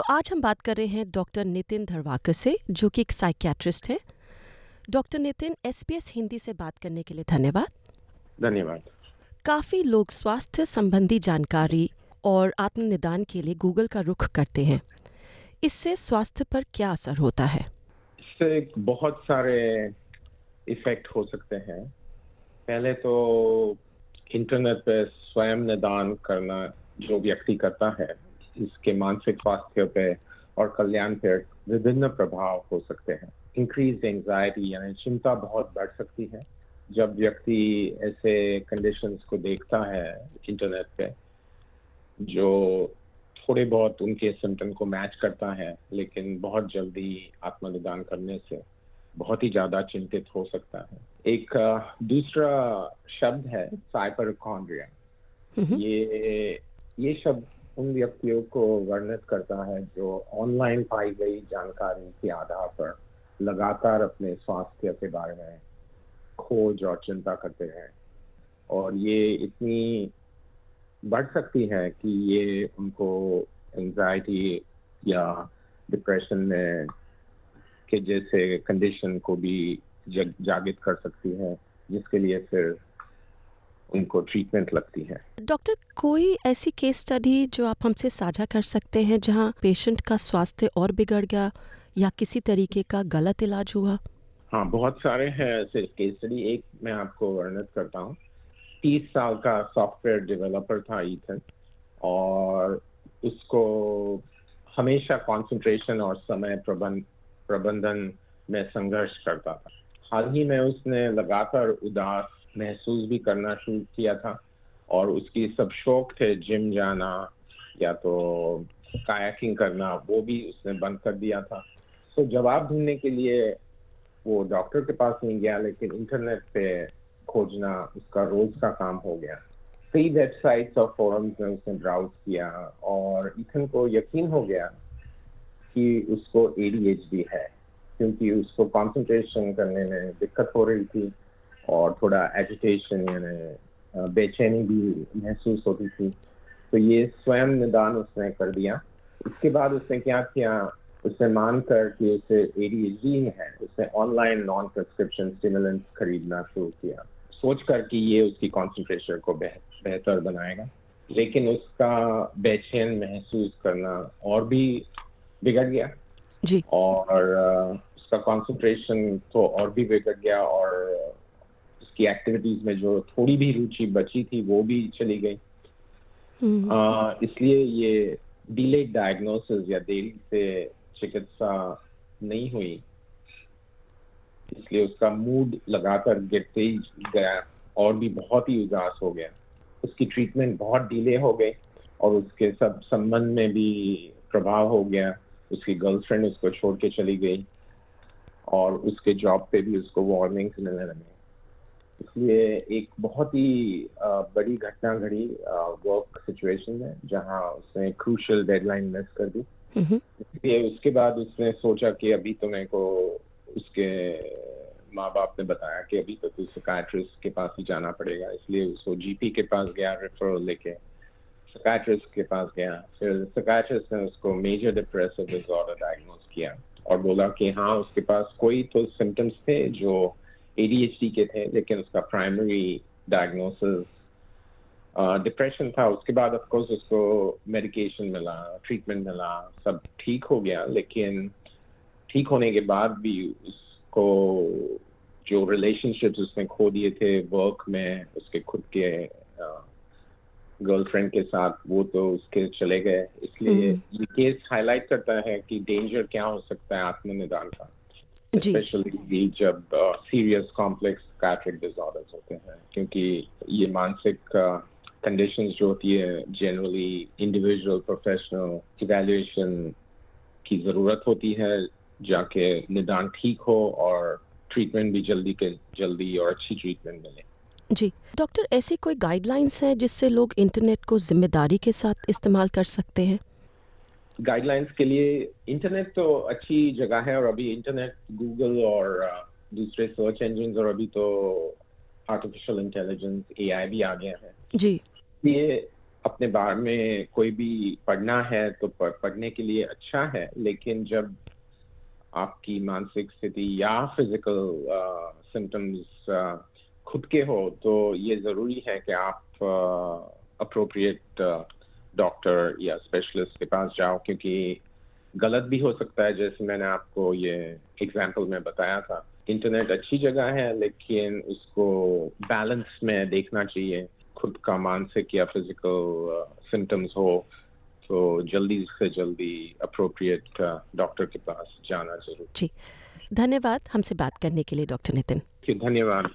आज हम बात कर रहे हैं डॉक्टर नितिन धरवाकर से जो कि एक साइकियाट्रिस्ट है। डॉक्टर नितिन एसपीएस हिंदी से बात करने के लिए धन्यवाद। धन्यवाद। काफ़ी लोग स्वास्थ्य संबंधी जानकारी और आत्मनिदान के लिए गूगल का रुख करते हैं। इससे स्वास्थ्य पर क्या असर होता है? इससे बहुत सारे इफ़ेक्ट हो सकते हैं। पहले तो इंटरनेट पे स्वयं निदान करना जो व्यक्ति करता है इसके मानसिक स्वास्थ्य पे और कल्याण पे विभिन्न प्रभाव हो सकते हैं। इंक्रीज एंजाइटी यानी चिंता बहुत बढ़ सकती है। जब व्यक्ति ऐसे कंडीशंस को देखता है इंटरनेट पे जो थोड़े बहुत उनके सिम्टम को मैच करता है लेकिन बहुत जल्दी आत्मनिदान करने से बहुत ही ज़्यादा चिंतित हो सकता है। एक दूसरा शब्द है साइपरकॉन्ड्रिया ये ये शब्द उन व्यक्तियों को वर्णित करता है जो ऑनलाइन पाई गई जानकारी के आधार पर लगातार अपने स्वास्थ्य के बारे में खोज और चिंता करते हैं। और ये इतनी बढ़ सकती है कि ये उनको एंजाइटी या डिप्रेशन में के जैसे कंडीशन को भी जागित कर सकती है, जिसके लिए फिर उनको ट्रीटमेंट लगती है। डॉक्टर कोई ऐसी केस स्टडी जो आप हमसे साझा कर सकते हैं जहाँ पेशेंट का स्वास्थ्य और बिगड़ गया या किसी तरीके का गलत इलाज हुआ? हाँ बहुत सारे हैं ऐसे केस स्टडी एक मैं आपको वर्णित करता हूँ। तीस साल का सॉफ्टवेयर डेवलपर था ईथन और उसको हमेशा कंसंट्रेशन और समय प्रबंध प्रबंधन में संघर्ष करता था। हाल ही में उसने लगातार उदास महसूस भी करना शुरू किया था। और उसकी सब शौक थे जिम जाना या तो कायाकिंग करना, वो भी उसने बंद कर दिया था। तो जवाब ढूँढने के लिए वो डॉक्टर के पास नहीं गया, लेकिन इंटरनेट पे खोजना, उसका रोज का काम हो गया। कई वेबसाइट्स और फोरम्स में उसने ब्राउज किया और इथन को यकीन हो गया कि उसको एडीएचडी है, क्योंकि उसको कंसंट्रेशन करने में दिक्कत हो रही थी। और थोड़ा एजुटेशन यानी बेचैनी भी महसूस होती थी। तो ये स्वयं निदान उसने कर दिया। इसके बाद उसने क्या किया? उसने मान कर कि उसे एडीएचडी है। उसने ऑनलाइन नॉन प्रिस्क्रिप्शन स्टिमुलेंट खरीदना शुरू किया। सोच कर कि ये उसकी कॉन्सेंट्रेशन को बेहतर बनाएगा। लेकिन उसका बेचैन महसूस करना और भी बिगड़ गया। जी। और उसका कॉन्सेंट्रेशन तो और भी बिगड़ गया और उसकी एक्टिविटीज़ में जो थोड़ी भी रुचि बची थी वो भी चली गई। इसलिए ये डिलेड डायग्नोसिस या देरी से चिकित्सा नहीं हुई। इसलिए उसका मूड लगातार गिरते ही गया और भी बहुत ही उदास हो गया। उसकी ट्रीटमेंट बहुत डिले हो गई और उसके सब संबंध में भी प्रभाव हो गया। उसकी गर्लफ्रेंड उसको छोड़ के चली गई और उसके जॉब पे भी उसको वार्निंग्स मिलने लगे। इसलिए एक बहुत ही बड़ी घटना घड़ी वर्क सिचुएशन में जहाँ उसने क्रूशल डेडलाइन मिस कर दी। इसलिए उसके बाद उसने सोचा कि अभी तो मेरे को उसके माँ बाप ने बताया कि अभी तो तू सकाट्रिस्ट के पास ही जाना पड़ेगा। इसलिए उसको जीपी के पास गया रेफरल लेके सकाट्रिस्ट के पास गया। फिर सकाट्रिस्ट ने उसको मेजर डिप्रेसिव डिसऑर्डर डायग्नोज किया और बोला कि हाँ उसके पास कोई तो सिम्टम्स थे जो एडीएचडी के थे लेकिन उसका प्राइमरी डायग्नोसिस डिप्रेशन था। उसके बाद ऑफ़ कोर्स उसको मेडिकेशन मिला ट्रीटमेंट मिला सब ठीक हो गया। लेकिन ठीक होने के बाद भी उसको जो रिलेशनशिप्स उसने खो दिए थे वर्क में उसके खुद के गर्लफ्रेंड के साथ वो तो उसके चले गए। इसलिए ये केस हाईलाइट करता है कि डेंजर क्या हो सकता है आत्मनिदान का। स्पेशली जब सीरियस कॉम्प्लेक्स कैट्रिक डिसऑर्डर्स होते हैं क्योंकि ये मानसिक कंडीशंस जो होती है जनरली इंडिविजुअल प्रोफेशनल इवेल्युएशन की ज़रूरत होती है जाके निदान ठीक हो और ट्रीटमेंट भी जल्दी के जल्दी और अच्छी ट्रीटमेंट मिले। जी। डॉक्टर ऐसी कोई गाइडलाइंस है जिससे लोग इंटरनेट को ज़िम्मेदारी के साथ इस्तेमाल कर सकते हैं? गाइडलाइंस के लिए इंटरनेट तो अच्छी जगह है और अभी इंटरनेट गूगल और दूसरे सर्च इंजिन और अभी तो आर्टिफिशियल इंटेलिजेंस एआई भी आ गया है। जी। ये अपने बारे में कोई भी पढ़ना है तो पढ़ने के लिए अच्छा है लेकिन जब आपकी मानसिक स्थिति या फ़िज़िकल सिम्टम्स खुद के हो तो ये ज़रूरी है कि आप अप्रोप्रिएट डॉक्टर या स्पेशलिस्ट के पास जाओ क्योंकि गलत भी हो सकता है जैसे मैंने आपको ये एग्ज़ाम्पल में बताया था। इंटरनेट अच्छी जगह है लेकिन उसको बैलेंस में देखना चाहिए। खुद का मानसिक या फ़िज़िकल सिम्टम्स uh, हो तो जल्दी से जल्दी अप्रोप्रिएट डॉक्टर uh, के पास जाना ज़रूर। जी। धन्यवाद हमसे बात करने के लिए डॉक्टर नितिन। धन्यवाद।